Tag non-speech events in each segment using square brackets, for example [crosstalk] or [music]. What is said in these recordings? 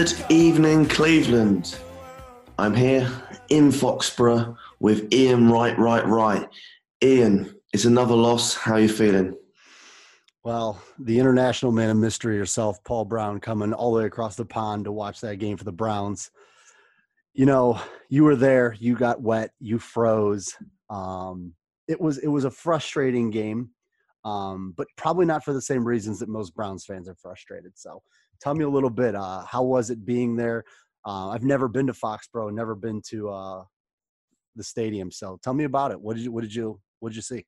Good evening, Cleveland. I'm here in Foxborough with Ian Right, Right, Right. Ian, it's another loss. How are you feeling? Well, the international man of mystery yourself, Paul Brown, coming all the way across the pond to watch that game for the Browns. You know, you were there. You got wet. You froze. Um, it was it was a frustrating game, um, but probably not for the same reasons that most Browns fans are frustrated. So, tell me a little bit. Uh, how was it being there? Uh, I've never been to Foxborough. Never been to uh, the stadium. So, tell me about it. What did you What did you What did you see?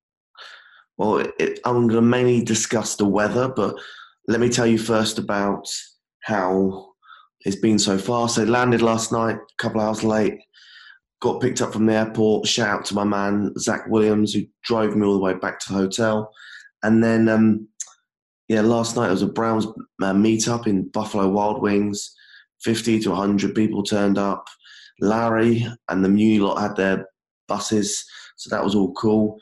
Well, it, I'm going to mainly discuss the weather, but let me tell you first about how it's been so far. So, landed last night, a couple hours late, got picked up from the airport. Shout out to my man, Zach Williams, who drove me all the way back to the hotel. And then, um, yeah, last night it was a Browns uh, meetup in Buffalo Wild Wings. 50 to 100 people turned up. Larry and the Muni lot had their buses, so that was all cool.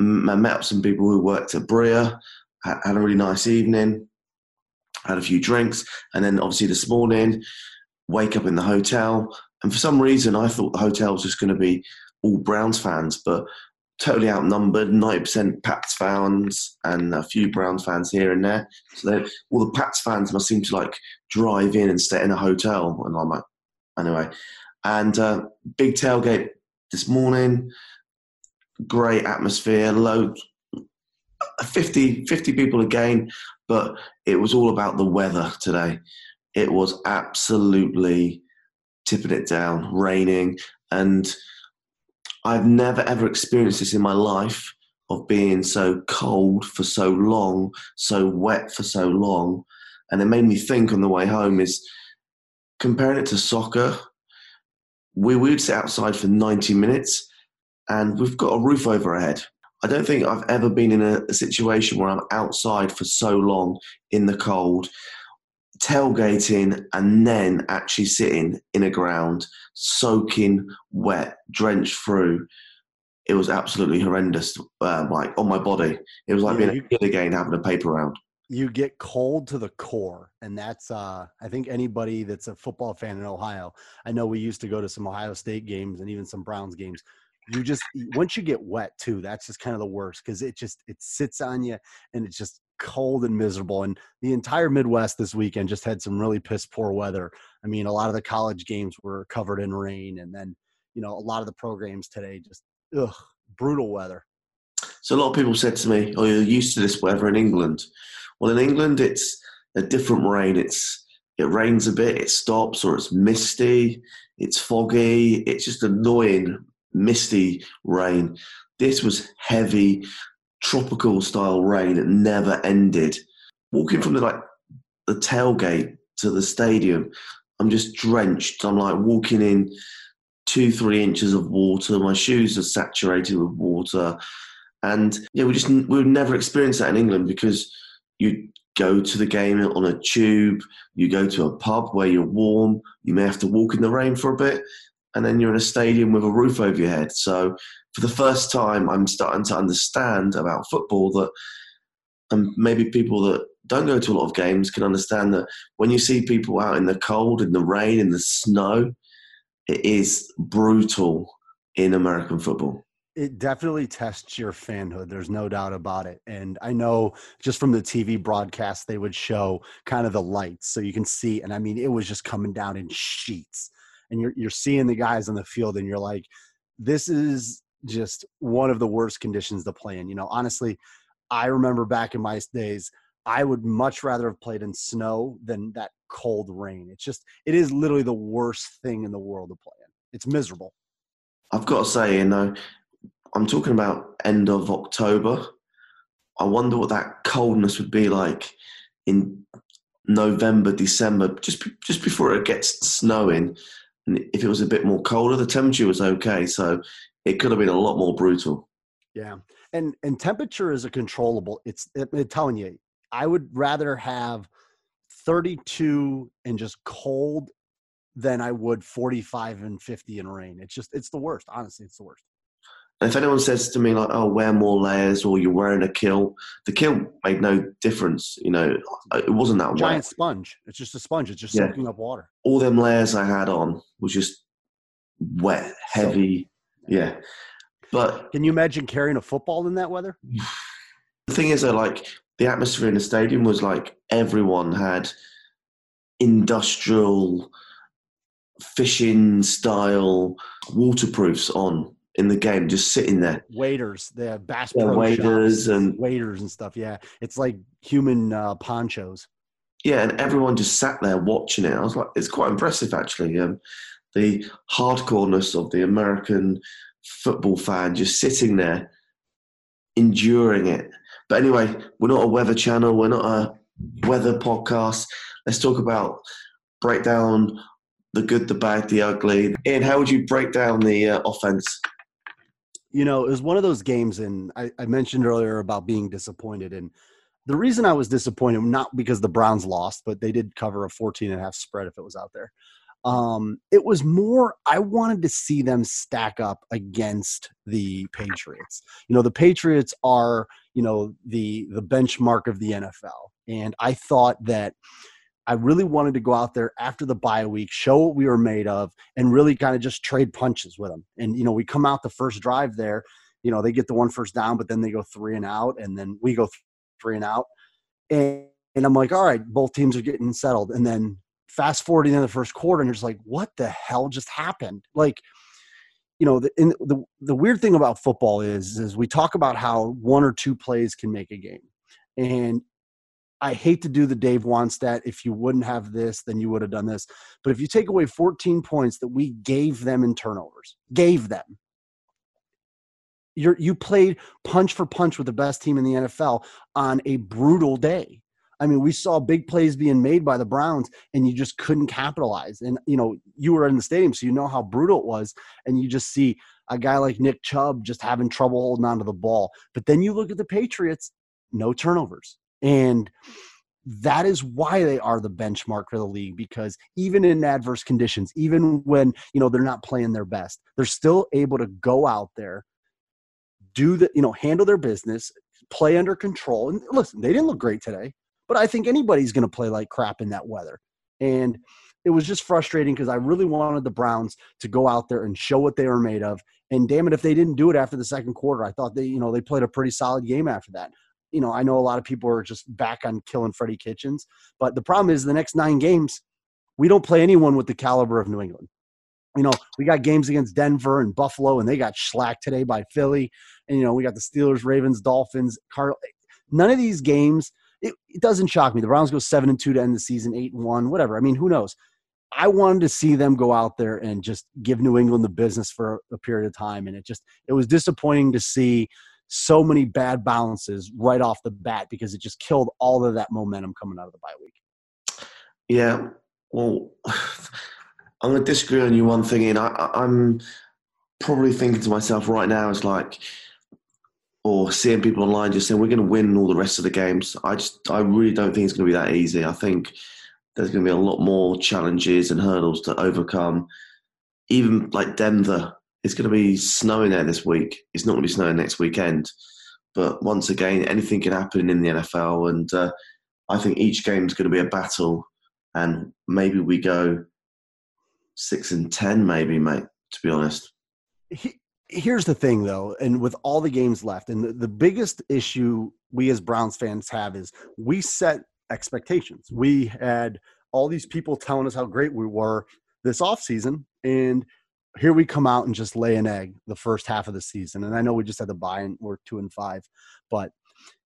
M- I met up some people who worked at Bria, had, had a really nice evening, had a few drinks, and then obviously this morning, wake up in the hotel. And for some reason, I thought the hotel was just going to be all Browns fans, but totally outnumbered 90% Pats fans and a few Browns fans here and there. So all the Pats fans must seem to like drive in and stay in a hotel. And I'm like, anyway. And uh, big tailgate this morning, great atmosphere, load 50, 50 people again, but it was all about the weather today. It was absolutely tipping it down, raining, and I've never ever experienced this in my life of being so cold for so long, so wet for so long. And it made me think on the way home is comparing it to soccer, we would sit outside for 90 minutes and we've got a roof over our head. I don't think I've ever been in a, a situation where I'm outside for so long in the cold, tailgating, and then actually sitting in a ground, soaking wet, drenched through. It was absolutely horrendous, uh, like on my body. It was like Yeah, being you- a kid again, having a paper round. you get cold to the core and that's uh i think anybody that's a football fan in ohio i know we used to go to some ohio state games and even some browns games you just once you get wet too that's just kind of the worst because it just it sits on you and it's just cold and miserable and the entire midwest this weekend just had some really piss poor weather i mean a lot of the college games were covered in rain and then you know a lot of the programs today just ugh brutal weather So a lot of people said to me, "Oh, you're used to this weather in England." Well, in England, it's a different rain. It's it rains a bit, it stops, or it's misty, it's foggy. It's just annoying, misty rain. This was heavy, tropical style rain that never ended. Walking from the like the tailgate to the stadium, I'm just drenched. I'm like walking in two, three inches of water. My shoes are saturated with water. And yeah, we just we would never experience that in England because you go to the game on a tube, you go to a pub where you're warm, you may have to walk in the rain for a bit, and then you're in a stadium with a roof over your head. So for the first time, I'm starting to understand about football that, and maybe people that don't go to a lot of games can understand that when you see people out in the cold, in the rain, in the snow, it is brutal in American football. it definitely tests your fanhood there's no doubt about it and i know just from the tv broadcast they would show kind of the lights so you can see and i mean it was just coming down in sheets and you're you're seeing the guys on the field and you're like this is just one of the worst conditions to play in you know honestly i remember back in my days i would much rather have played in snow than that cold rain it's just it is literally the worst thing in the world to play in it's miserable I've got to say, you know, I'm talking about end of October. I wonder what that coldness would be like in November, December, just just before it gets snowing. And if it was a bit more colder, the temperature was okay, so it could have been a lot more brutal. Yeah, and and temperature is a controllable. It's I'm telling you, I would rather have 32 and just cold than I would 45 and 50 in rain. It's just it's the worst. Honestly, it's the worst. And if anyone says to me like, "Oh, wear more layers," or "You're wearing a kill," the kill made no difference. You know, it wasn't that Giant wet. sponge. It's just a sponge. It's just Yeah. soaking up water. All them layers I had on was just wet, heavy. Yeah, but Can you imagine carrying a football in that weather? [sighs] the thing is, though, like the atmosphere in the stadium was like everyone had industrial fishing style waterproofs on in the game, just sitting there. Waiters, they have Bass Yeah, Pro waders shops, and- waiters and stuff. Yeah, it's like human uh, ponchos. Yeah, and everyone just sat there watching it. I was like, it's quite impressive actually. Um, the hardcoreness of the American football fan just sitting there, enduring it. But anyway, we're not a weather channel. We're not a weather podcast. Let's talk about break down the good, the bad, the ugly. Ian, how would you break down the uh, offense? You know, it was one of those games, and I, I mentioned earlier about being disappointed. And the reason I was disappointed, not because the Browns lost, but they did cover a 14 and a half spread if it was out there. Um, it was more, I wanted to see them stack up against the Patriots. You know, the Patriots are, you know, the the benchmark of the NFL. And I thought that I really wanted to go out there after the bye week, show what we were made of, and really kind of just trade punches with them. And you know, we come out the first drive there, you know, they get the one first down, but then they go three and out, and then we go three and out. And, and I'm like, all right, both teams are getting settled. And then fast forwarding in the first quarter, and just like, what the hell just happened? Like, you know, the, the the weird thing about football is is we talk about how one or two plays can make a game, and I hate to do the Dave Wannstedt. If you wouldn't have this, then you would have done this. But if you take away 14 points that we gave them in turnovers, gave them, you're, you played punch for punch with the best team in the NFL on a brutal day. I mean, we saw big plays being made by the Browns, and you just couldn't capitalize. And you know, you were in the stadium, so you know how brutal it was. And you just see a guy like Nick Chubb just having trouble holding onto the ball. But then you look at the Patriots, no turnovers. And that is why they are the benchmark for the league because even in adverse conditions, even when you know they're not playing their best, they're still able to go out there, do the you know handle their business, play under control. And listen, they didn't look great today, but I think anybody's going to play like crap in that weather. And it was just frustrating because I really wanted the Browns to go out there and show what they were made of. And damn it, if they didn't do it after the second quarter, I thought they, you know, they played a pretty solid game after that you know, I know a lot of people are just back on killing Freddie Kitchens, but the problem is the next nine games, we don't play anyone with the caliber of New England. You know, we got games against Denver and Buffalo, and they got slacked today by Philly. And, you know, we got the Steelers, Ravens, Dolphins, Cardinals. None of these games, it, it doesn't shock me. The Browns go seven and two to end the season, eight and one, whatever. I mean, who knows? I wanted to see them go out there and just give New England the business for a period of time. And it just, it was disappointing to see so many bad balances right off the bat because it just killed all of that momentum coming out of the bye week. Yeah, well, [sighs] I'm going to disagree on you one thing, and I, I- I'm probably thinking to myself right now, it's like, or seeing people online just saying we're going to win all the rest of the games. I just, I really don't think it's going to be that easy. I think there's going to be a lot more challenges and hurdles to overcome. Even like Denver, it's going to be snowing there this week. It's not going to be snowing next weekend. But once again, anything can happen in the NFL, and uh, I think each game is going to be a battle. And maybe we go six and ten, maybe, mate. To be honest, He- Here's the thing, though, and with all the games left, and the, the biggest issue we as Browns fans have is we set expectations. We had all these people telling us how great we were this offseason, and here we come out and just lay an egg the first half of the season. And I know we just had the bye and we're two and five, but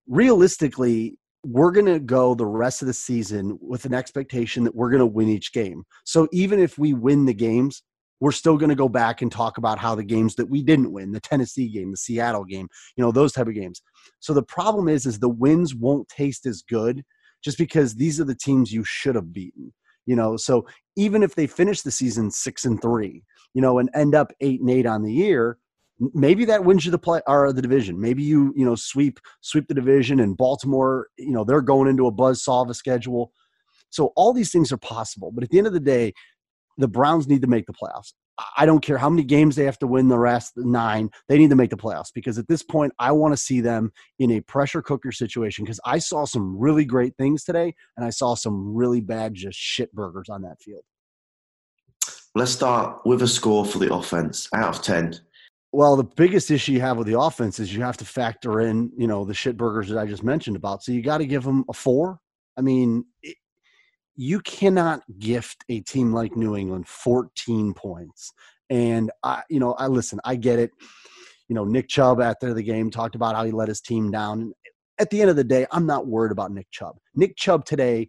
realistically, we're going to go the rest of the season with an expectation that we're going to win each game. So even if we win the games, we're still going to go back and talk about how the games that we didn't win, the Tennessee game, the Seattle game, you know, those type of games. So the problem is, is the wins won't taste as good just because these are the teams you should have beaten. You know, so even if they finish the season six and three, you know, and end up eight and eight on the year, maybe that wins you the play or the division. Maybe you you know sweep sweep the division and Baltimore, you know, they're going into a buzz saw of a schedule. So all these things are possible, but at the end of the day, the Browns need to make the playoffs. I don't care how many games they have to win the rest nine. They need to make the playoffs because at this point, I want to see them in a pressure cooker situation because I saw some really great things today and I saw some really bad, just shit burgers on that field. Let's start with a score for the offense out of 10. Well, the biggest issue you have with the offense is you have to factor in, you know, the shit burgers that I just mentioned about. So you got to give them a four. I mean, you cannot gift a team like New England 14 points. And I, you know, I listen, I get it. You know, Nick Chubb after the game talked about how he let his team down. At the end of the day, I'm not worried about Nick Chubb. Nick Chubb today,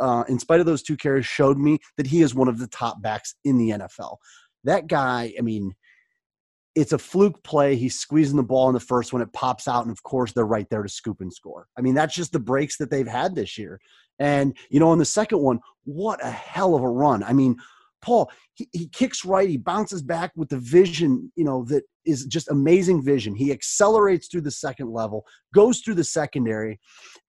uh, in spite of those two carries, showed me that he is one of the top backs in the NFL. That guy, I mean, it's a fluke play. He's squeezing the ball in the first one. It pops out, and of course, they're right there to scoop and score. I mean, that's just the breaks that they've had this year. And, you know, on the second one, what a hell of a run. I mean, Paul, he, he kicks right, he bounces back with the vision, you know, that is just amazing vision. He accelerates through the second level, goes through the secondary,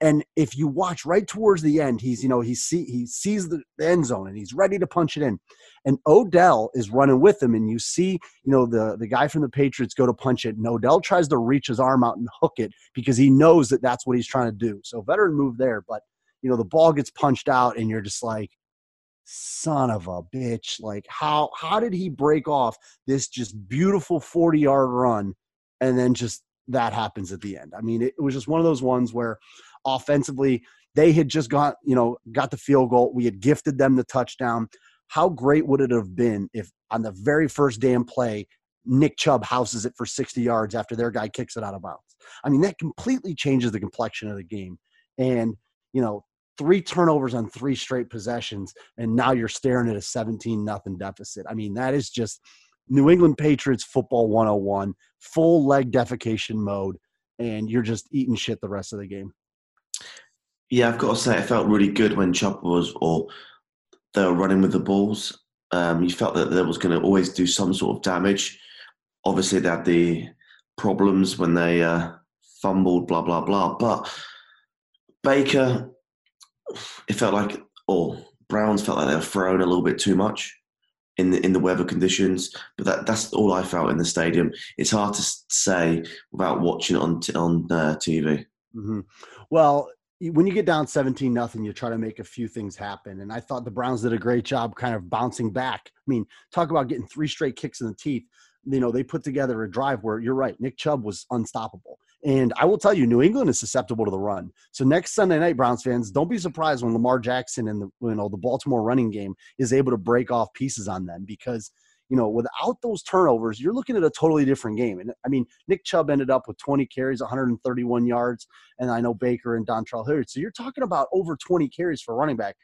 and if you watch right towards the end, he's you know he see he sees the end zone and he's ready to punch it in, and Odell is running with him, and you see you know the the guy from the Patriots go to punch it, and Odell tries to reach his arm out and hook it because he knows that that's what he's trying to do. So veteran move there, but you know the ball gets punched out, and you're just like son of a bitch like how how did he break off this just beautiful 40 yard run and then just that happens at the end i mean it, it, was just one of those ones where offensively they had just got you know got the field goal we had gifted them the touchdown how great would it have been if on the very first damn play Nick Chubb houses it for 60 yards after their guy kicks it out of bounds. I mean, that completely changes the complexion of the game. And, you know, three turnovers on three straight possessions, and now you're staring at a 17 nothing deficit. I mean, that is just New England Patriots football 101, full leg defecation mode, and you're just eating shit the rest of the game. Yeah, I've got to say, it felt really good when Chubb was, or they were running with the balls. Um, you felt that there was going to always do some sort of damage. Obviously, they had the problems when they uh, fumbled, blah, blah, blah. But Baker, it felt like, or Browns felt like they were thrown a little bit too much in the in the weather conditions. But that that's all I felt in the stadium. It's hard to say without watching it on t- on uh, TV. Mm-hmm. Well, when you get down 17 nothing, you try to make a few things happen. And I thought the Browns did a great job kind of bouncing back. I mean, talk about getting three straight kicks in the teeth. You know, they put together a drive where you're right, Nick Chubb was unstoppable. And I will tell you, New England is susceptible to the run. So next Sunday night, Browns fans, don't be surprised when Lamar Jackson and the you know the Baltimore running game is able to break off pieces on them because you know without those turnovers, you're looking at a totally different game. And I mean, Nick Chubb ended up with 20 carries, 131 yards, and I know Baker and Dontrell Hilliard. So you're talking about over 20 carries for running back.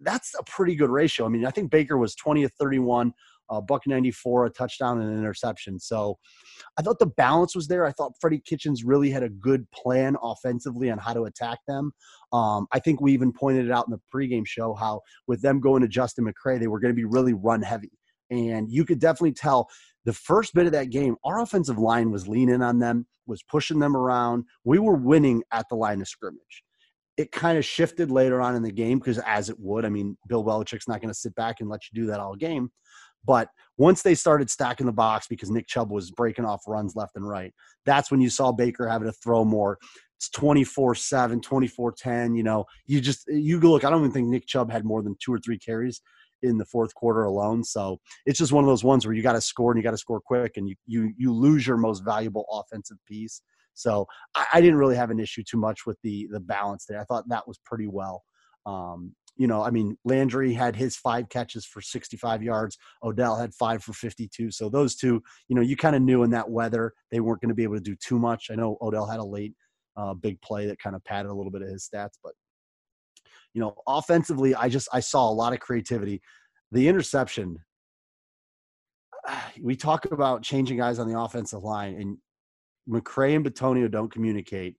That's a pretty good ratio. I mean, I think Baker was 20 of 31, uh, buck 94, a touchdown and an interception. So I thought the balance was there. I thought Freddie Kitchens really had a good plan offensively on how to attack them. Um, I think we even pointed it out in the pregame show how with them going to Justin McCray, they were going to be really run heavy. And you could definitely tell the first bit of that game, our offensive line was leaning on them, was pushing them around. We were winning at the line of scrimmage it kind of shifted later on in the game because as it would, I mean, Bill Belichick's not going to sit back and let you do that all game. But once they started stacking the box because Nick Chubb was breaking off runs left and right, that's when you saw Baker having to throw more. It's 24 7, 24 10. You know, you just, you look, I don't even think Nick Chubb had more than two or three carries in the fourth quarter alone. So it's just one of those ones where you got to score and you got to score quick and you, you, you lose your most valuable offensive piece. So I, I, didn't really have an issue too much with the, the balance there. I thought that was pretty well. Um, you know, I mean, Landry had his five catches for 65 yards. Odell had five for 52. So those two, you know, you kind of knew in that weather they weren't going to be able to do too much. I know Odell had a late uh, big play that kind of padded a little bit of his stats, but you know, offensively, I just I saw a lot of creativity. The interception, we talk about changing guys on the offensive line, and McCray and Bitonio don't communicate,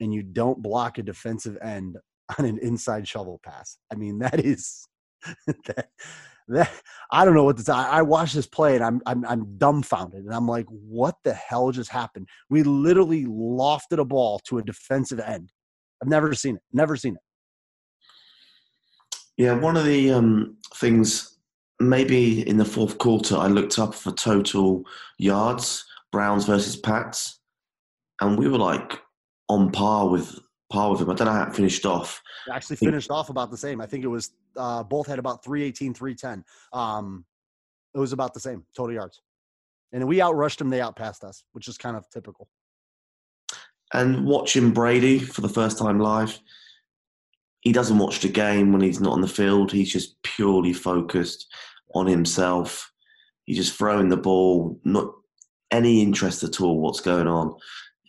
and you don't block a defensive end on an inside shovel pass. I mean, that is [laughs] that, that I don't know what this. I, I watched this play and I'm, I'm I'm dumbfounded, and I'm like, what the hell just happened? We literally lofted a ball to a defensive end. I've never seen it. Never seen it. Yeah, one of the um, things, maybe in the fourth quarter, I looked up for total yards, Browns versus Pats, and we were like on par with par with him. I don't know how it finished off. It actually finished off about the same. I think it was uh, both had about 318, 310. Um, it was about the same total yards. And we outrushed them, they outpassed us, which is kind of typical. And watching Brady for the first time live, he doesn't watch the game when he's not on the field. He's just purely focused on himself. He's just throwing the ball, not any interest at all what's going on.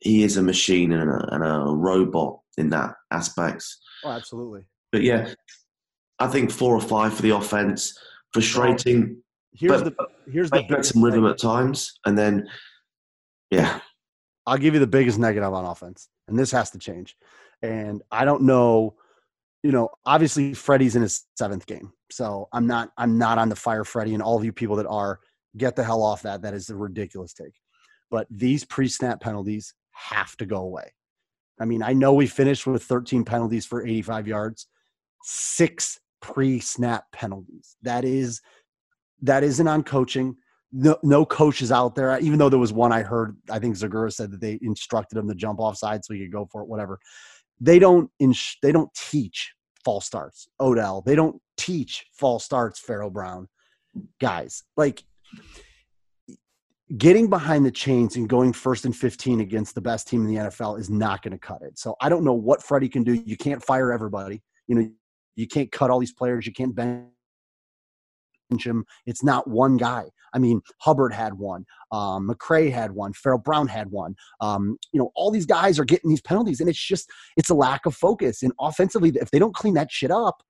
He is a machine and a, and a robot in that aspects. Oh, absolutely. But yeah, I think four or five for the offense. Frustrating. Here's But- the here's the biggest some rhythm at times, and then yeah, I'll give you the biggest negative on offense, and this has to change. And I don't know, you know, obviously Freddie's in his seventh game, so I'm not I'm not on the fire Freddie, and all of you people that are, get the hell off that. That is a ridiculous take. But these pre-snap penalties have to go away. I mean, I know we finished with 13 penalties for 85 yards, six pre-snap penalties. That is that isn't on coaching no, no coaches out there. Even though there was one I heard, I think Zagura said that they instructed him to jump offside so he could go for it. Whatever. They don't. Ins- they don't teach false starts. Odell. They don't teach false starts. Pharaoh Brown. Guys, like getting behind the chains and going first and 15 against the best team in the NFL is not going to cut it. So I don't know what Freddie can do. You can't fire everybody. You know, you can't cut all these players. You can't bench him. It's not one guy. I mean, Hubbard had one. Um, McCray had one. Pharaoh Brown had one. Um, you know, all these guys are getting these penalties, and it's just it's a lack of focus. And offensively, if they don't clean that shit up,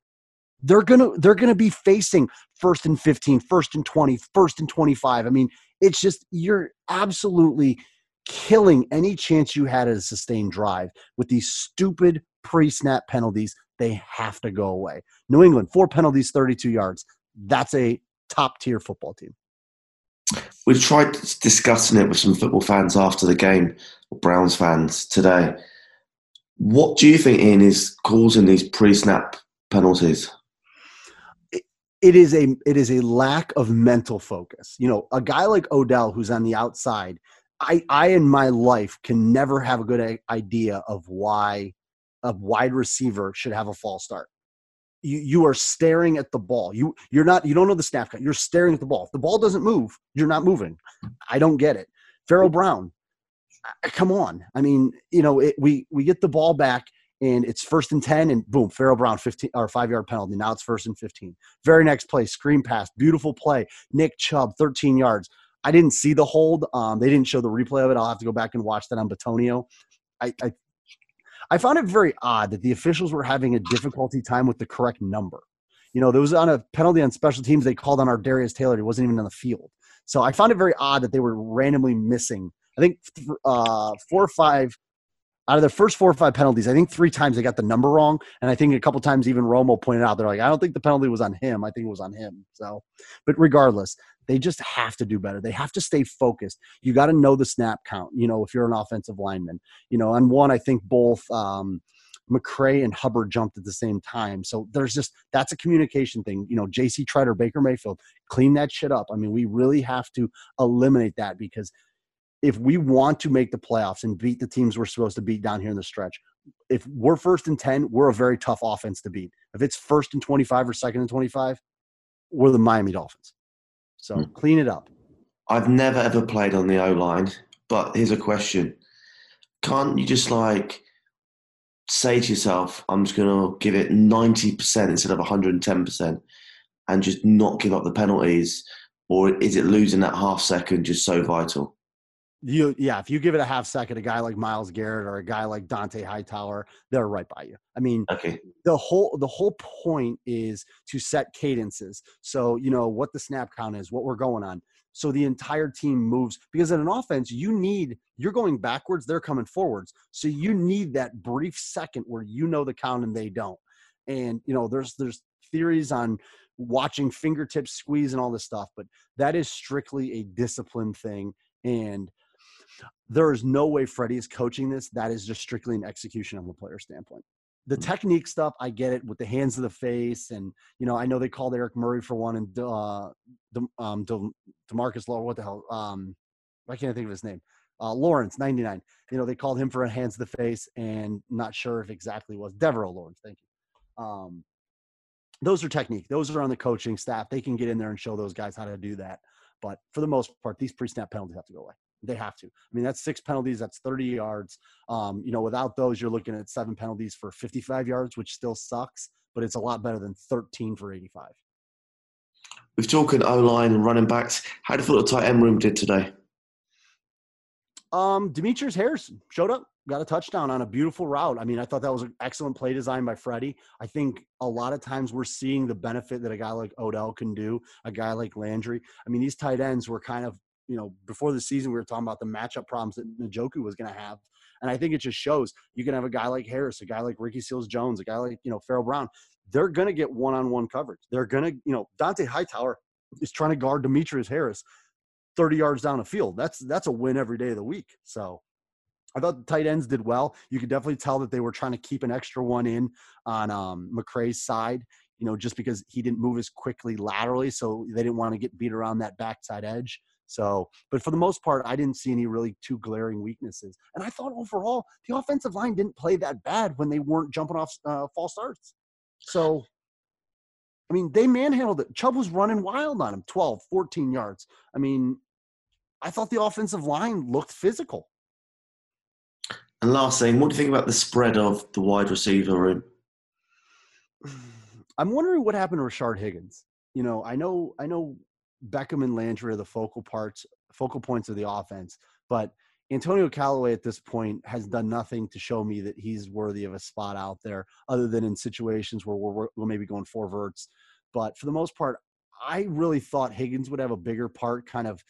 they're gonna they're gonna be facing first and 15, first and 20, first and 25. I mean, it's just you're absolutely killing any chance you had at a sustained drive with these stupid pre-snap penalties. They have to go away. New England, four penalties, 32 yards. That's a top tier football team. We've tried discussing it with some football fans after the game, Browns fans today. What do you think, Ian, is causing these pre-snap penalties? It is a it is a lack of mental focus. You know, a guy like Odell who's on the outside, I I in my life can never have a good idea of why a wide receiver should have a false start. You you are staring at the ball. You you're not you don't know the snap count. You're staring at the ball. If the ball doesn't move, you're not moving. I don't get it. Pharaoh Brown, come on. I mean, you know, it, we we get the ball back and it's first and 10 and boom, Pharaoh Brown 15 or 5 yard penalty. Now it's first and 15. Very next play, screen pass, beautiful play. Nick Chubb 13 yards. I didn't see the hold. Um, they didn't show the replay of it. I'll have to go back and watch that on Bitonio. I, I I found it very odd that the officials were having a difficulty time with the correct number. You know, there was on a penalty on special teams they called on our Darius Taylor. He wasn't even on the field. So I found it very odd that they were randomly missing. I think uh, four or five out of the first four or five penalties, I think three times they got the number wrong, and I think a couple times even Romo pointed out they're like, I don't think the penalty was on him. I think it was on him. So, but regardless, they just have to do better. They have to stay focused. You got to know the snap count. You know, if you're an offensive lineman, you know, and one I think both um, McCray and Hubbard jumped at the same time. So there's just that's a communication thing. You know, J.C. Tretter, Baker Mayfield, clean that shit up. I mean, we really have to eliminate that because if we want to make the playoffs and beat the teams we're supposed to beat down here in the stretch, if we're first and 10, we're a very tough offense to beat. If it's first and 25 or second and 25, we're the Miami Dolphins. So Hmm. clean it up. I've never ever played on the O line, but here's a question: Can't you just like say to yourself, "I'm just going to give it 90 percent instead of 110 percent," and just not give up the penalties, or is it losing that half second just so vital? You yeah, if you give it a half second, a guy like Myles Garrett or a guy like Dont'a Hightower, they're right by you. I mean, Okay, the whole the whole point is to set cadences. So you know what the snap count is, what we're going on. So the entire team moves because in an offense, you need you're going backwards, they're coming forwards. So you need that brief second where you know the count and they don't. And you know, there's there's theories on watching fingertips squeeze and all this stuff, but that is strictly a discipline thing. And there is no way Freddie is coaching this. That is just strictly an execution from a player standpoint. The Mm. technique stuff, I get it with the hands of the face, and you know, I know they called Eric Murray for one, and uh, De, um, De, Demarcus Law, what the hell? Um, I can't think of his name. Uh, Lawrence, ninety nine. You know, they called him for a hands of the face, and not sure if exactly was Devaroe Lawrence. Thank you. Um, those are technique. Those are on the coaching staff. They can get in there and show those guys how to do that. But for the most part, these pre-snap penalties have to go away. They have to. I mean, that's six penalties. That's 30 yards. Um, you know, without those, you're looking at seven penalties for 55 yards, which still sucks, but it's a lot better than 13 for 85. We've talking O line and running backs. How do you feel the tight end room did today? Um, Demetrius Harrison showed up, got a touchdown on a beautiful route. I mean, I thought that was an excellent play design by Freddie. I think a lot of times we're seeing the benefit that a guy like Odell can do, a guy like Landry. I mean, these tight ends were kind of, you know, before the season, we were talking about the matchup problems that Njoku was going to have. And I think it just shows you can have a guy like Harris, a guy like Ricky Seals Jones, a guy like, you know, Pharaoh Brown. They're going to get one on one coverage. They're going to, you know, Dont'a Hightower is trying to guard Demetrius Harris 30 yards down the field. That's that's a win every day of the week. So I thought the tight ends did well. You could definitely tell that they were trying to keep an extra one in on um, McCray's side, you know, just because he didn't move as quickly laterally. So they didn't want to get beat around that backside edge. So, but for the most part, I didn't see any really too glaring weaknesses. And I thought overall, the offensive line didn't play that bad when they weren't jumping off uh, false starts. So, I mean, they manhandled it. Chubb was running wild on him 12, 14 yards. I mean, I thought the offensive line looked physical. And last thing, what do you think about the spread of the wide receiver room? [sighs] I'm wondering what happened to Rashard Higgins. You know, I know I know Beckham and Landry are the focal parts, focal points of the offense, but Antonio Callaway at this point has done nothing to show me that he's worthy of a spot out there, other than in situations where we're, we're maybe going four verts. But for the most part, I really thought Higgins would have a bigger part. Kind of,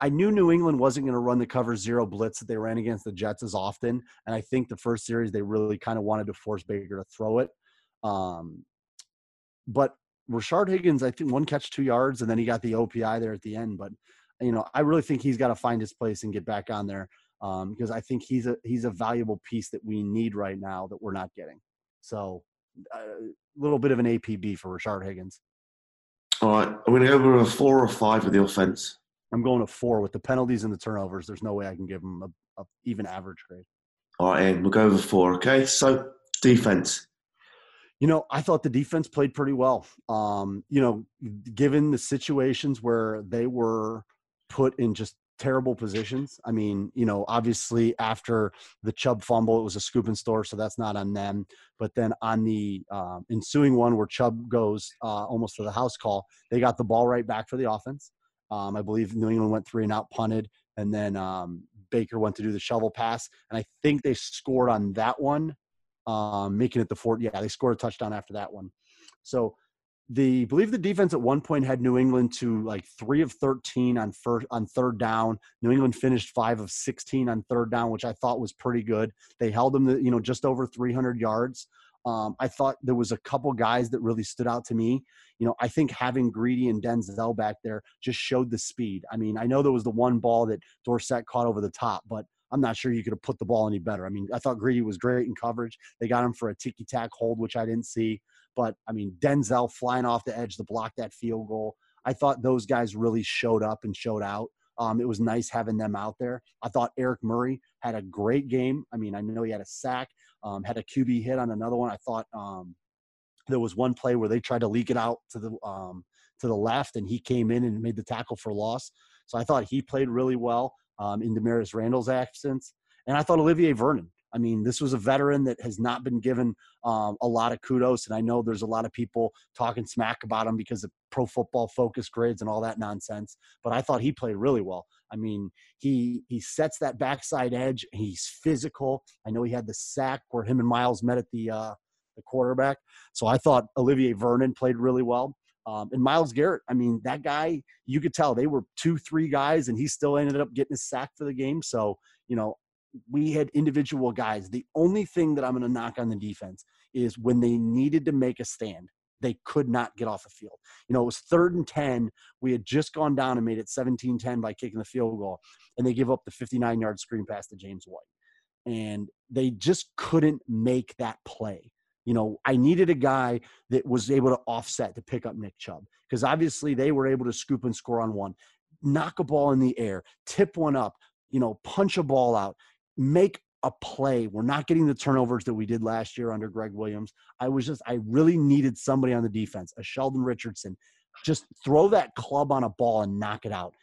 I knew New England wasn't going to run the cover zero blitz that they ran against the Jets as often, and I think the first series they really kind of wanted to force Baker to throw it. Um, but Rashard Higgins, I think one catch, two yards, and then he got the OPI there at the end. But you know, I really think he's got to find his place and get back on there um, because I think he's a he's a valuable piece that we need right now that we're not getting. So a little bit of an APB for Rashard Higgins. All right, I'm going to go with a four or five with the offense. I'm going to four with the penalties and the turnovers. There's no way I can give him a, a even average grade. All right, Ian, we'll go over four. Okay, so defense. You know, I thought the defense played pretty well. Um, you know, given the situations where they were put in just terrible positions. I mean, you know, obviously after the Chubb fumble, it was a scoop and store, so that's not on them. But then on the um, ensuing one where Chubb goes uh, almost to the house call, they got the ball right back for the offense. Um, I believe New England went three and out, punted, and then um, Baker went to do the shovel pass, and I think they scored on that one, um, making it the fourth. Yeah, they scored a touchdown after that one. So the believe the defense at one point had New England to like three of thirteen on first on third down. New England finished five of sixteen on third down, which I thought was pretty good. They held them you know just over three hundred yards. Um, I thought there was a couple guys that really stood out to me. You know, I think having Greedy and Denzel back there just showed the speed. I mean, I know there was the one ball that Dorsett caught over the top, but I'm not sure you could have put the ball any better. I mean, I thought Greedy was great in coverage. They got him for a ticky tack hold, which I didn't see. But I mean, Denzel flying off the edge to block that field goal. I thought those guys really showed up and showed out. Um, it was nice having them out there. I thought Eric Murray had a great game. I mean, I know he had a sack, um, had a QB hit on another one. I thought um, there was one play where they tried to leak it out to the um, to the left, and he came in and made the tackle for loss. So I thought he played really well um, in Damarious Randall's absence, and I thought Olivier Vernon. I mean, this was a veteran that has not been given um, a lot of kudos, and I know there's a lot of people talking smack about him because of Pro Football Focus grades and all that nonsense. But I thought he played really well. I mean, he he sets that backside edge. He's physical. I know he had the sack where him and Myles met at the uh, the quarterback. So I thought Olivier Vernon played really well. Um, and Myles Garrett, I mean, that guy, you could tell they were two, three guys, and he still ended up getting a sack for the game. So, you know, we had individual guys. The only thing that I'm going to knock on the defense is when they needed to make a stand, they could not get off the field. You know, it was third and 10. We had just gone down and made it 17 10 by kicking the field goal, and they give up the 59 yard screen pass to James White. And they just couldn't make that play. You know, I needed a guy that was able to offset to pick up Nick Chubb because obviously they were able to scoop and score on one, knock a ball in the air, tip one up, you know, punch a ball out, make a play. We're not getting the turnovers that we did last year under Gregg Williams. I was just, I really needed somebody on the defense, a Sheldon Richardson. Just throw that club on a ball and knock it out.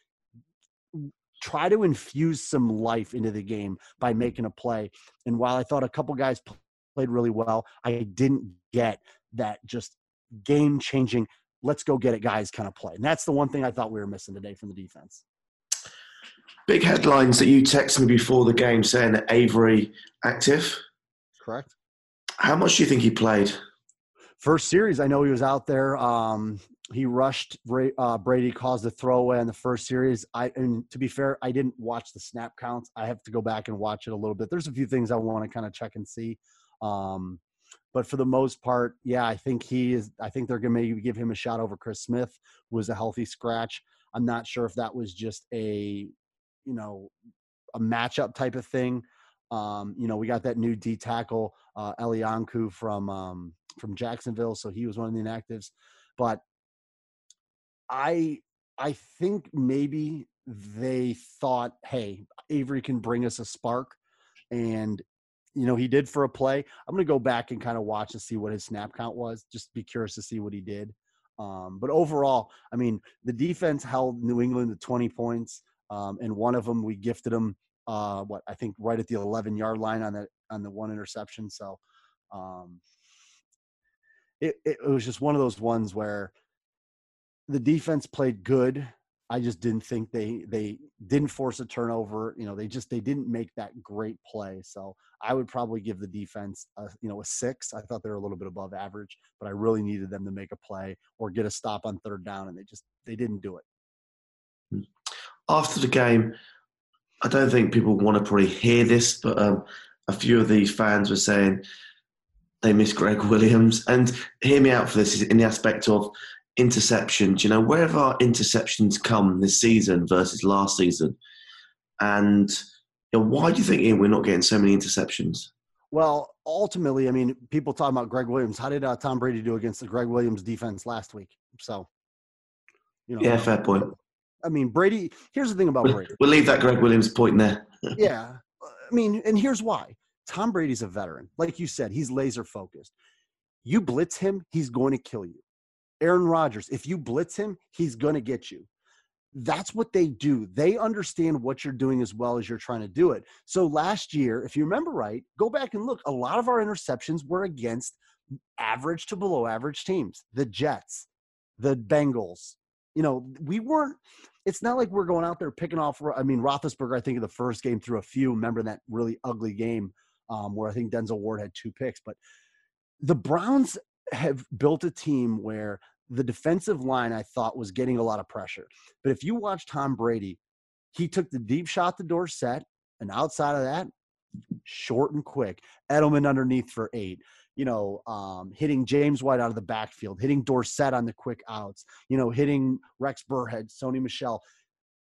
Try to infuse some life into the game by making a play. And while I thought a couple guys played really well, I didn't get that just game changing, let's go get it, guys kind of play. And that's the one thing I thought we were missing today from the defense. Big headlines that you texted me before the game saying that Avery active. Correct. How much do you think he played? First series, I know he was out there. Um, he rushed uh, Brady, caused a throwaway in the first series. I and to be fair, I didn't watch the snap counts. I have to go back and watch it a little bit. There's a few things I want to kind of check and see. Um, but for the most part, yeah, I think he is. I think they're going to maybe give him a shot over Chris Smith, who was a healthy scratch. I'm not sure if that was just a you know a matchup type of thing. Um, you know, we got that new D tackle uh, Eli Ankou from um, from Jacksonville, so he was one of the inactives. But I I think maybe they thought, hey, Avery can bring us a spark, and you know he did for a play. I'm going to go back and kind of watch and see what his snap count was. Just be curious to see what he did. Um, but overall, I mean, the defense held New England to 20 points. Um, and one of them we gifted him uh, what I think right at the 11 yard line on the on the one interception. So um, it it was just one of those ones where the defense played good. I just didn't think they they didn't force a turnover. You know, they just they didn't make that great play. So I would probably give the defense a, you know a six. I thought they were a little bit above average, but I really needed them to make a play or get a stop on third down, and they just they didn't do it after the game, I don't think people want to probably hear this, but um, a few of these fans were saying they miss Gregg [laughs] Williams. And hear me out for this in the aspect of interceptions. You know, where have our interceptions come this season versus last season? And you know, why do you think Ian, we're not getting so many interceptions? Well, ultimately, I mean, people talk about Gregg Williams. How did uh, Tom Brady do against the Gregg Williams defense last week? So, you know, yeah, fair point. I mean, Brady. Here's the thing about we'll, Brady. We'll leave that Gregg Williams point there. [laughs] yeah, I mean, and here's why. Tom Brady's a veteran, like you said. He's laser focused. You blitz him, he's going to kill you. Aaron Rodgers, if you blitz him, he's going to get you. That's what they do. They understand what you're doing as well as you're trying to do it. So last year, if you remember right, go back and look. A lot of our interceptions were against average to below average teams. The Jets, the Bengals, you know, we weren't. It's not like we're going out there picking off. I mean, Roethlisberger, I think in the first game threw a few. Remember that really ugly game um, where I think Denzel Ward had two picks. But the Browns have built a team where the defensive line I thought was getting a lot of pressure. But if you watch Tom Brady, he took the deep shot to Dorsett, and outside of that, short and quick. Edelman underneath for eight you know, um, hitting James White out of the backfield, hitting Dorsett on the quick outs, you know, hitting Rex Burkhead, Sony Michel.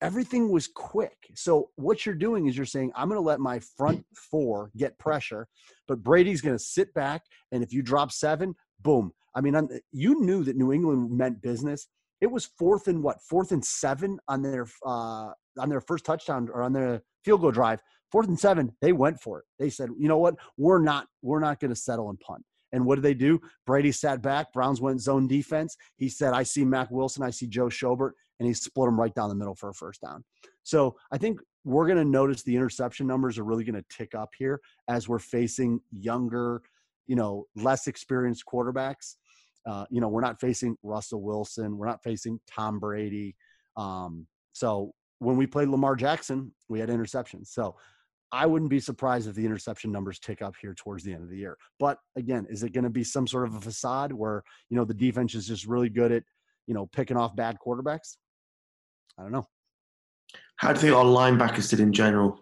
Everything was quick. So what you're doing is you're saying, I'm going to let my front four get pressure, but Brady's going to sit back, and if you drop seven, boom. I mean, you knew that New England meant business. It was fourth and what? Fourth and seven on their uh, on their first touchdown or on their field goal drive fourth and seven, they went for it. They said, you know what? We're not, we're not going to settle and punt. And what did they do? Brady sat back. Browns went zone defense. He said, I see Mack Wilson. I see Joe Schobert. And he split them right down the middle for a first down. So I think we're going to notice the interception numbers are really going to tick up here as we're facing younger, you know, less experienced quarterbacks. Uh, you know, we're not facing Russell Wilson. We're not facing Tom Brady. Um, so when we played Lamar Jackson, we had interceptions. So I wouldn't be surprised if the interception numbers tick up here towards the end of the year. But again, is it going to be some sort of a facade where, you know, the defense is just really good at, you know, picking off bad quarterbacks. I don't know. How do you think our linebackers did in general?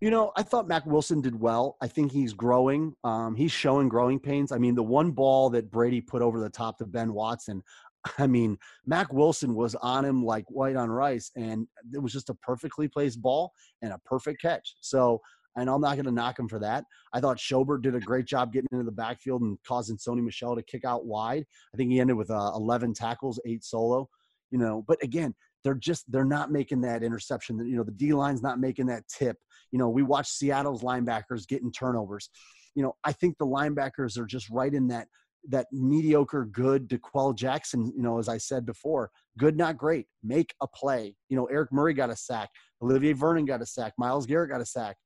You know, I thought Mack Wilson did well. I think he's growing. Um, he's showing growing pains. I mean, the one ball that Brady put over the top to Ben Watson, [laughs] I mean, Mack Wilson was on him like white on rice, and it was just a perfectly placed ball and a perfect catch. So, and I'm not going to knock him for that. I thought Schobert did a great job getting into the backfield and causing Sony Michel to kick out wide. I think he ended with uh, 11 tackles, eight solo. You know, but again, they're just they're not making that interception. You know, the D line's not making that tip. You know, we watch Seattle's linebackers getting turnovers. You know, I think the linebackers are just right in that that mediocre good D'Qwell Jackson, you know, as I said before, good, not great. Make a play. You know, Eric Murray got a sack. Olivier Vernon got a sack. Myles Garrett got a sack.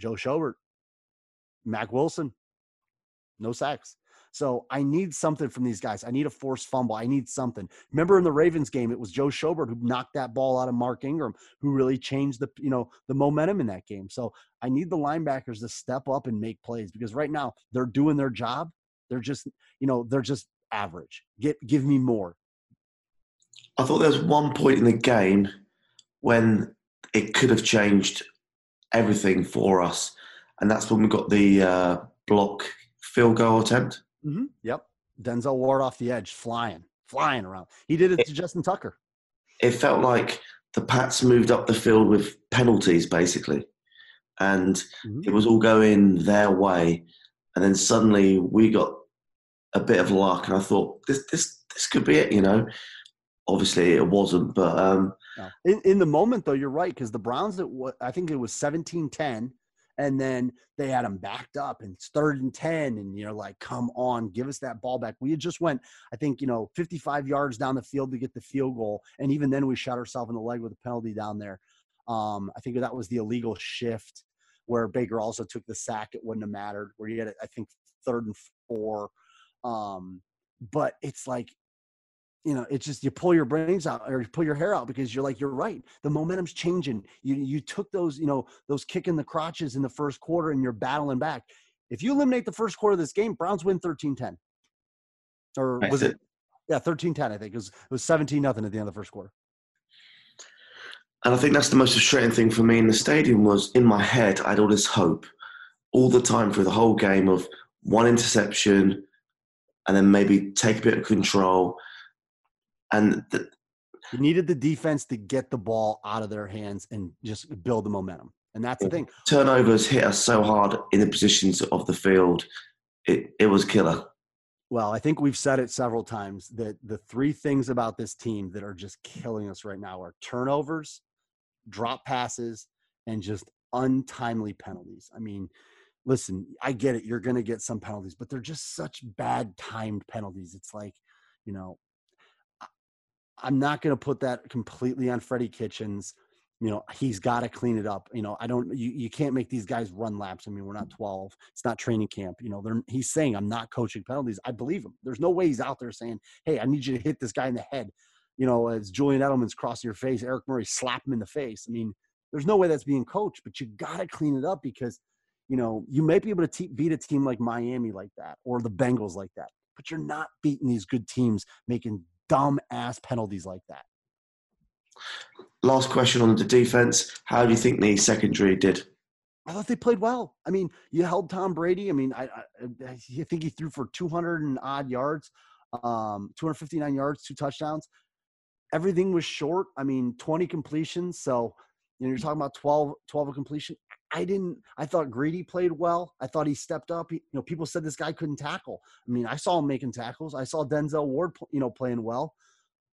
Joe Schobert, Mack Wilson, no sacks. So I need something from these guys. I need a forced fumble. I need something. Remember in the Ravens game, it was Joe Schobert who knocked that ball out of Mark Ingram, who really changed the you know the momentum in that game. So I need the linebackers to step up and make plays because right now they're doing their job. They're just you know they're just average. Get give me more. I thought there was one point in the game when it could have changed everything for us, and that's when we got the uh, block field goal attempt. Mm-hmm. Yep, Denzel Ward off the edge, flying, flying around. He did it to Justin Tucker. It felt like the Pats moved up the field with penalties, basically, and Mhm. it was all going their way. And then suddenly we got a bit of luck, and I thought this this this could be it. You know, obviously it wasn't, but um, In, in the moment, though, you're right because the Browns, I think it was 17 10, and then they had them backed up and it's third and 10. And you're like, come on, give us that ball back. We had just went, I think, you know, 55 yards down the field to get the field goal. And even then, we shot ourselves in the leg with a penalty down there. Um, I think that was the illegal shift where Baker also took the sack. It wouldn't have mattered, where you had, I think, third and four. Um, but it's like, you know, it's just you pull your brains out or you pull your hair out because you're like, you're right. The momentum's changing. You you took those, you know, those kicking the crotches in the first quarter and you're battling back. If you eliminate the first quarter of this game, Browns win 13-10. Or was it? it. Yeah, 13-10, I think. It was it was 17 nothing at the end of the first quarter. And I think that's the most frustrating thing for me in the stadium was in my head, I had all this hope all the time through the whole game of one interception and then maybe take a bit of control. And th- You needed the defense to get the ball out of their hands and just build the momentum. And that's the thing. turnovers hit us so hard in the positions of the field. It, it was killer. Well, I think we've said it several times that the three things about this team that are just killing us right now are turnovers, drop passes, and just untimely penalties. I mean, listen, I get it. You're going to get some penalties, but they're just such bad timed penalties. It's like, you know, I'm not going to put that completely on Freddie Kitchens. You know, he's got to clean it up. You know, I don't, you, you can't make these guys run laps. I mean, we're not 12. It's not training camp. You know, they're, he's saying, I'm not coaching penalties. I believe him. There's no way he's out there saying, Hey, I need you to hit this guy in the head. You know, as Julian Edelman's crossing your face, Eric Murray slap him in the face. I mean, there's no way that's being coached, but you got to clean it up because, you know, you may be able to te- beat a team like Miami like that or the Bengals like that, but you're not beating these good teams making dumb ass penalties like that. Last question on the defense. How do you think the secondary did? I thought they played well. I mean, you held Tom Brady. I mean, I, I, I think he threw for 200 and odd yards, um, 259 yards, two touchdowns. Everything was short. I mean, 20 completions. So, you know, you're talking about 12, 12 of completion. I didn't, I thought Greedy played well. I thought he stepped up. He, you know, people said this guy couldn't tackle. I mean, I saw him making tackles. I saw Denzel Ward, you know, playing well.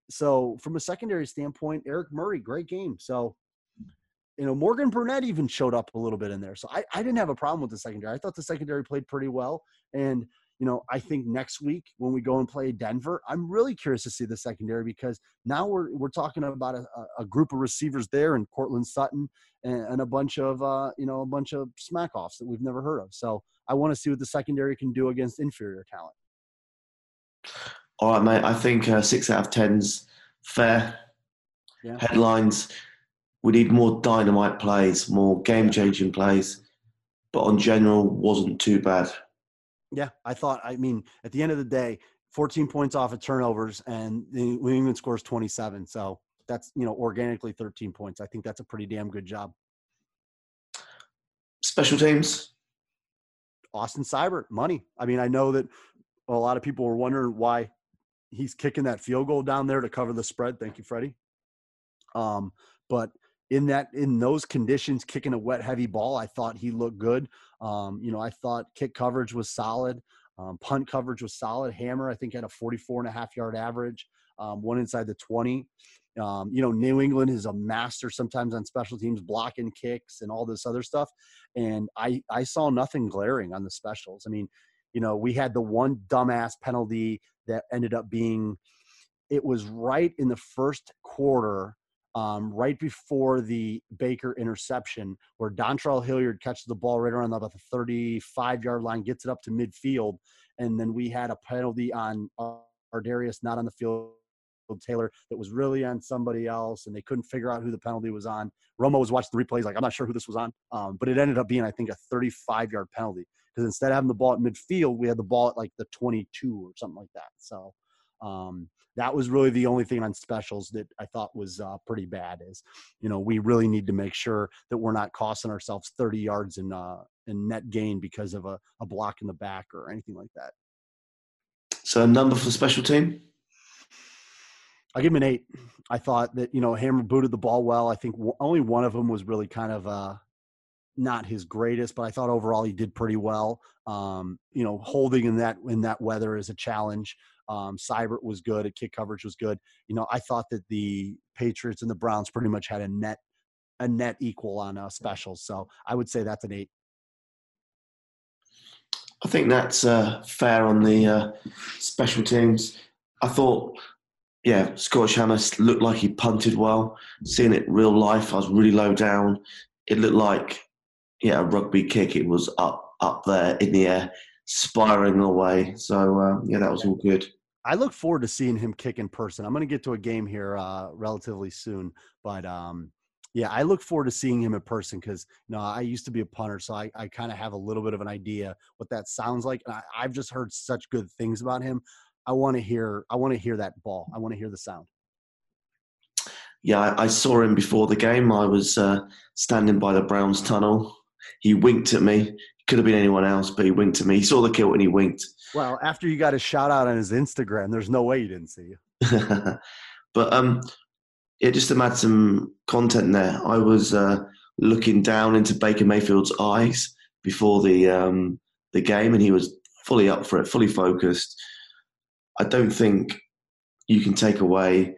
So, from a secondary standpoint, Eric Murray, great game. So, you know, Morgan Burnett even showed up a little bit in there. So I, I didn't have a problem with the secondary. I thought the secondary played pretty well. And, you know, I think next week when we go and play Denver, I'm really curious to see the secondary because now we're we're talking about a, a- group of receivers there and Courtland Sutton and, and a bunch of uh, you know, a bunch of smack offs that we've never heard of. So I want to see what the secondary can do against inferior talent. All right, mate. I think uh, six out of ten's fair. Yeah. Headlines. We need more dynamite plays, more game-changing plays. But on general, wasn't too bad. Yeah, I thought. I mean, at the end of the day, 14 points off of turnovers, and the New England scores 27. So that's you know organically 13 points. I think that's a pretty damn good job. Special teams. Austin Seibert, money. I mean, I know that a lot of people were wondering why he's kicking that field goal down there to cover the spread. Thank you, Freddie. Um, but in that in those conditions, kicking a wet, heavy ball, I thought he looked good. Um, you know, I thought kick coverage was solid. Um, punt coverage was solid. Hammer, I think, had a 44 and a half yard average, um, one inside the 20. Um, you know, New England is a master sometimes on special teams, blocking kicks and all this other stuff. And I, I saw nothing glaring on the specials. I mean, you know, we had the one dumbass penalty that ended up being, it was right in the first quarter um, right before the Baker interception, where Dontrell Hilliard catches the ball right around about the 35 yard line, gets it up to midfield, and then we had a penalty on Darius not on the field. Taylor that was really on somebody else, and they couldn't figure out who the penalty was on. Romo was watching the replays, like I'm not sure who this was on, um, but it ended up being I think a 35 yard penalty because instead of having the ball at midfield, we had the ball at like the 22 or something like that. So um, that was really the only thing on specials that I thought was uh, pretty bad. Is you know we really need to make sure that we're not costing ourselves 30 yards in uh, in net gain because of a, a block in the back or anything like that. So a number for the special team. I give him an eight. I thought that you know Hammer booted the ball well. I think w- only one of them was really kind of uh, not his greatest, but I thought overall he did pretty well. Um, you know, holding in that in that weather is a challenge. Um, Seibert was good. A kick coverage was good. You know, I thought that the Patriots and the Browns pretty much had a net a net equal on uh, specials. So I would say that's an eight. I think that's uh, fair on the uh, special teams. I thought, yeah, Scottish Hammer looked like he punted well. Seeing it real life, I was really low down. It looked like, yeah, a rugby kick. It was up, up there in the air, spiraling away. So uh, yeah, that was all good. I look forward to seeing him kick in person. I'm going to get to a game here uh, relatively soon, but um, yeah, I look forward to seeing him in person because you know I used to be a punter, so I, I kind of have a little bit of an idea what that sounds like. And I, I've just heard such good things about him. I want to hear I want to hear that ball. I want to hear the sound. Yeah, I, I saw him before the game. I was uh, standing by the Browns tunnel. He winked at me. Could have been anyone else, but he winked at me. He saw the kilt and he winked. Well, after you got a shout out on his Instagram, there's no way you didn't see you. [laughs] but um, yeah, just to add some content there, I was uh, looking down into Baker Mayfield's eyes before the um, the game, and he was fully up for it, fully focused. I don't think you can take away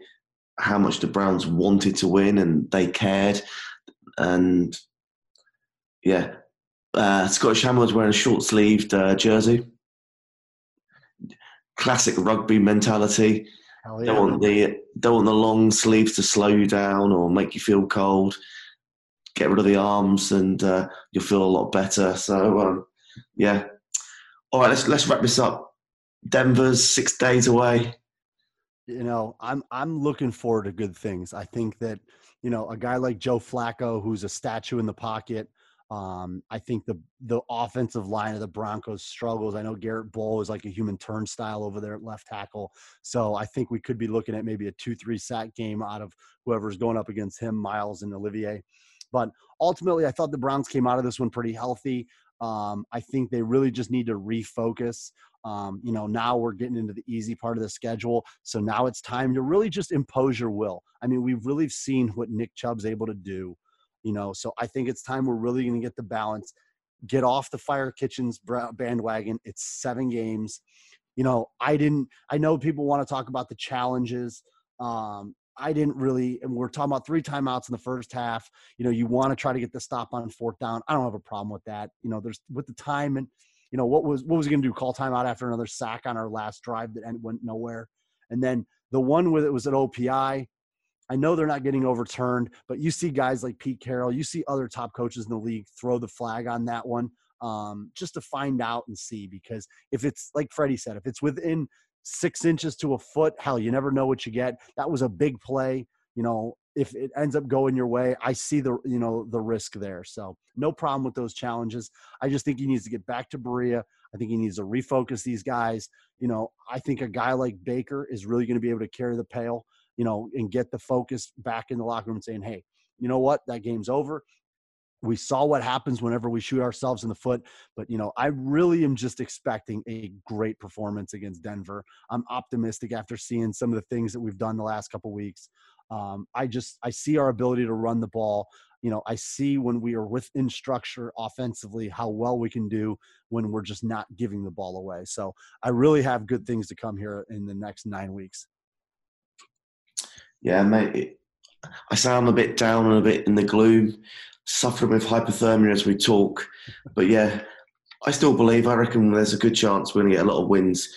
how much the Browns wanted to win and they cared. And yeah, uh, Scottish Hammer was wearing a short sleeved uh, jersey. Classic rugby mentality. Hell Don't want the don't want the long sleeves to slow you down or make you feel cold. Get rid of the arms and uh, you'll feel a lot better. So um, yeah. All right, let's let's wrap this up. Denver's six days away. you know, I'm I'm looking forward to good things. I think that you know a guy like Joe Flacco, who's a statue in the pocket. Um, I think the the offensive line of the Broncos struggles. I know Garrett Bolles is like a human turnstile over there at left tackle. So I think we could be looking at maybe a two three sack game out of whoever's going up against him, Myles and Olivier. But ultimately, I thought the Browns came out of this one pretty healthy. Um, I think they really just need to refocus. Um, you know, now we're getting into the easy part of the schedule. So now it's time to really just impose your will. I mean, we've really seen what Nick Chubb's able to do, you know, so I think it's time we're really going to get the balance, get off the Fire Kitchens bandwagon. It's seven games. You know, I didn't, I know people want to talk about the challenges. Um, I didn't really, and we're talking about three timeouts in the first half. You know, you want to try to get the stop on fourth down. I don't have a problem with that. You know, there's with the time and you know what was what was he going to do? Call timeout after another sack on our last drive that went nowhere, and then the one with it was at OPI. I know they're not getting overturned, but you see guys like Pete Carroll, you see other top coaches in the league throw the flag on that one um, just to find out and see. Because if it's like Freddie said, if it's within six inches to a foot, hell, you never know what you get. That was a big play. You know, if it ends up going your way, I see the you know the risk there. So no problem with those challenges. I just think he needs to get back to Berea. I think he needs to refocus these guys. You know, I think a guy like Baker is really going to be able to carry the pail, you know, and get the focus back in the locker room saying, hey, you know what? That game's over. We saw what happens whenever we shoot ourselves in the foot, but you know, I really am just expecting a great performance against Denver. I'm optimistic after seeing some of the things that we've done the last couple weeks. Um, I just I see our ability to run the ball. You know, I see when we are within structure offensively how well we can do when we're just not giving the ball away. So I really have good things to come here in the next nine weeks. Yeah, mate. I sound a bit down and a bit in the gloom, suffering with hypothermia as we talk. But yeah, I still believe. I reckon there's a good chance we're going to get a lot of wins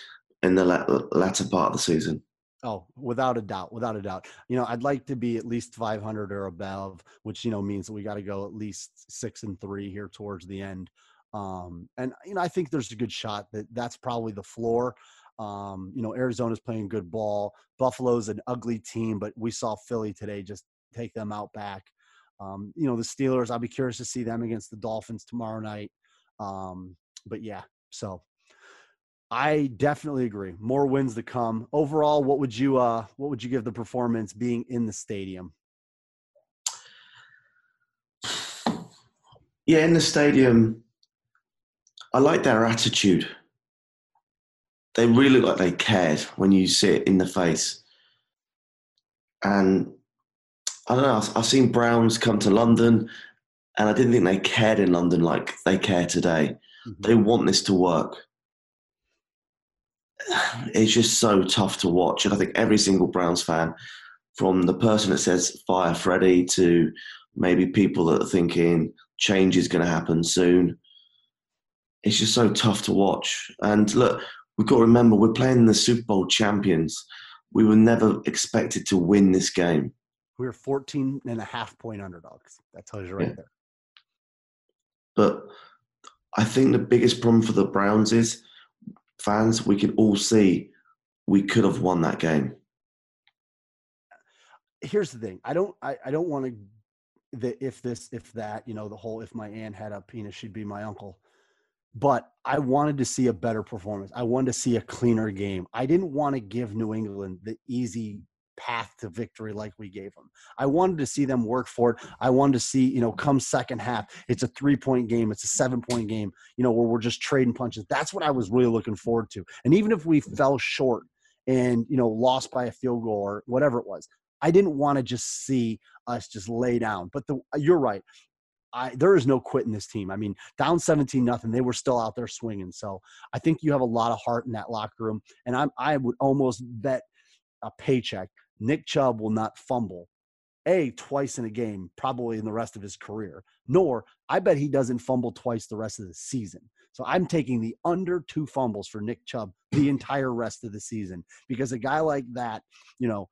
in the latter part of the season. Oh, without a doubt, without a doubt. You know, I'd like to be at least 500 or above, which you know means that we got to go at least six and three here towards the end. Um, and you know, I think there's a good shot that that's probably the floor. Um, you know, Arizona's playing good ball. Buffalo's an ugly team, but we saw Philly today just take them out back. Um, you know, the Steelers. I'll be curious to see them against the Dolphins tomorrow night. Um, but yeah, so I definitely agree. More wins to come. Overall, what would you uh what would you give the performance being in the stadium? Yeah, in the stadium, I like their attitude. They really look like they cared when you see it in the face. And I don't know, I've seen Browns come to London and I didn't think they cared in London like they care today. Mm-hmm. They want this to work it's just so tough to watch. And I think every single Browns fan, from the person that says fire Freddie to maybe people that are thinking change is going to happen soon, it's just so tough to watch. And look, we've got to remember we're playing the Super Bowl champions. We were never expected to win this game. We were 14 and a half point underdogs. That tells you right yeah. there. But I think the biggest problem for the Browns is fans, we can all see we could have won that game. Here's the thing. I don't I, I don't want to the if this if that, you know, the whole if my aunt had a penis, she'd be my uncle. But I wanted to see a better performance. I wanted to see a cleaner game. I didn't want to give New England the easy path to victory like we gave them. I wanted to see them work for it. I wanted to see, you know, come second half, it's a three point game, it's a seven point game, you know, where we're just trading punches. That's what I was really looking forward to. And even if we hmm. fell short and, you know, lost by a field goal or whatever it was, I didn't want to just see us just lay down. But the, you're right. I, there is no quitting this team. I mean, down 17 nothing, they were still out there swinging. So I think you have a lot of heart in that locker room. And I'm, I would almost bet a paycheck Nick Chubb will not fumble a twice in a game probably in the rest of his career nor i bet he doesn't fumble twice the rest of the season so i'm taking the under two fumbles for nick chubb the entire rest of the season because a guy like that you know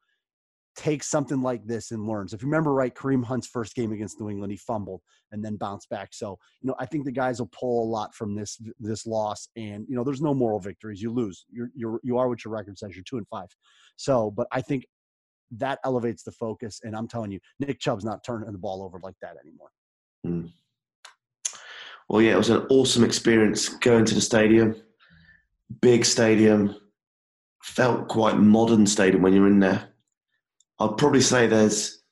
takes something like this and learns if you remember right kareem hunt's first game against new england he fumbled and then bounced back so you know i think the guys will pull a lot from this this loss and you know there's no moral victories you lose you're, you're you are what your record says you're two and five so but i think that elevates the focus. And I'm telling you, Nick Chubb's not turning the ball over like that anymore. Mm. Well, yeah, it was an awesome experience going to the stadium. Big stadium, felt quite modern stadium when you're in there. I'd probably say there's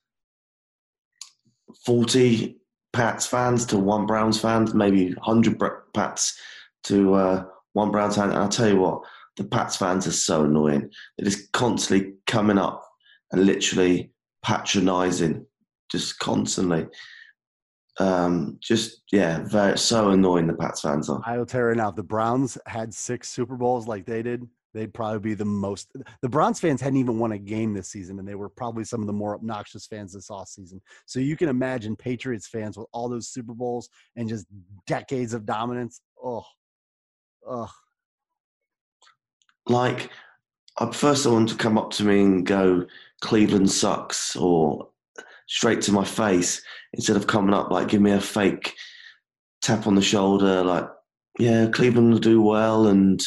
40 Pats fans to one Browns fans, maybe 100 Pats to uh, one Browns fan. And I'll tell you what, the Pats fans are so annoying. They're just constantly coming up and literally patronizing just constantly. Um, just yeah, very so annoying the Pats fans are. I will tell you now, if the Browns had six Super Bowls like they did, they'd probably be the most. The Browns fans hadn't even won a game this season, and they were probably some of the more obnoxious fans this off season. So you can imagine Patriots fans with all those Super Bowls and just decades of dominance. Oh, oh. Like, uh, I prefer someone to come up to me and go, Cleveland sucks or straight to my face instead of coming up like give me a fake tap on the shoulder like yeah Cleveland will do well and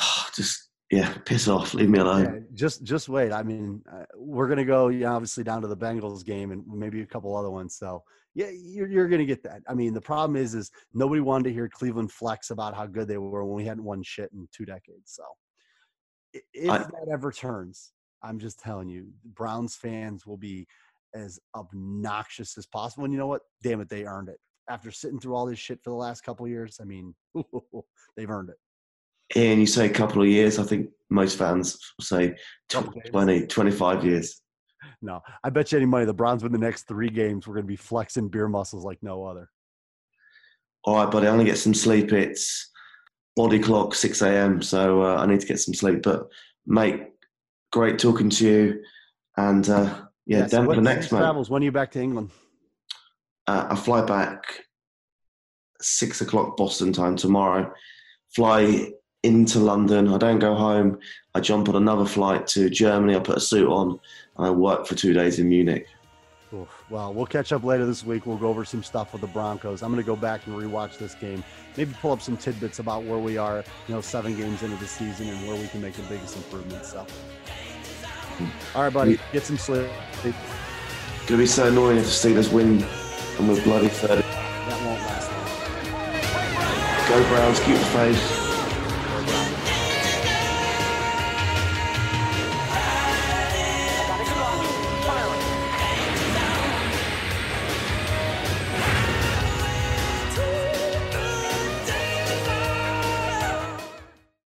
oh, [sighs] just yeah piss off leave me alone yeah, just just wait I mean uh, we're gonna go yeah, obviously down to the Bengals game and maybe a couple other ones so Yeah, you're, you're going to get that. I mean, the problem is, is nobody wanted to hear Cleveland flex about how good they were when we hadn't won shit in two decades. So, if I- that ever turns, I'm just telling you, Browns fans will be as obnoxious as possible. And you know what? Damn it, they earned it. After sitting through all this shit for the last couple of years, I mean, [laughs] they've earned it. And you say a couple of years, I think most fans say Couple 20, 25 years. No, I bet you any money the Browns win the next three games. We're going to be flexing beer muscles like no other. All right, buddy, I only get some sleep. It's body clock, 6 a.m., so uh, I need to get some sleep. But, mate, great talking to you. And, uh, yeah, Yes, Denver what- next, mate. travels. When are you back to England? Uh, I fly back 6 o'clock Boston time tomorrow. Fly into London. I don't go home. I jump on another flight to Germany. I put a suit on and I work for two days in Munich. Oof. Well, we'll catch up later this week. We'll go over some stuff with the Broncos. I'm going to go back and rewatch this game. Maybe pull up some tidbits about where we are, you know, seven games into the season and where we can make the biggest improvements. So, all right, buddy, mm. get some sleep. Gonna be so annoying if the Steelers win and we're bloody third. That won't last long. Go Browns, keep the faith.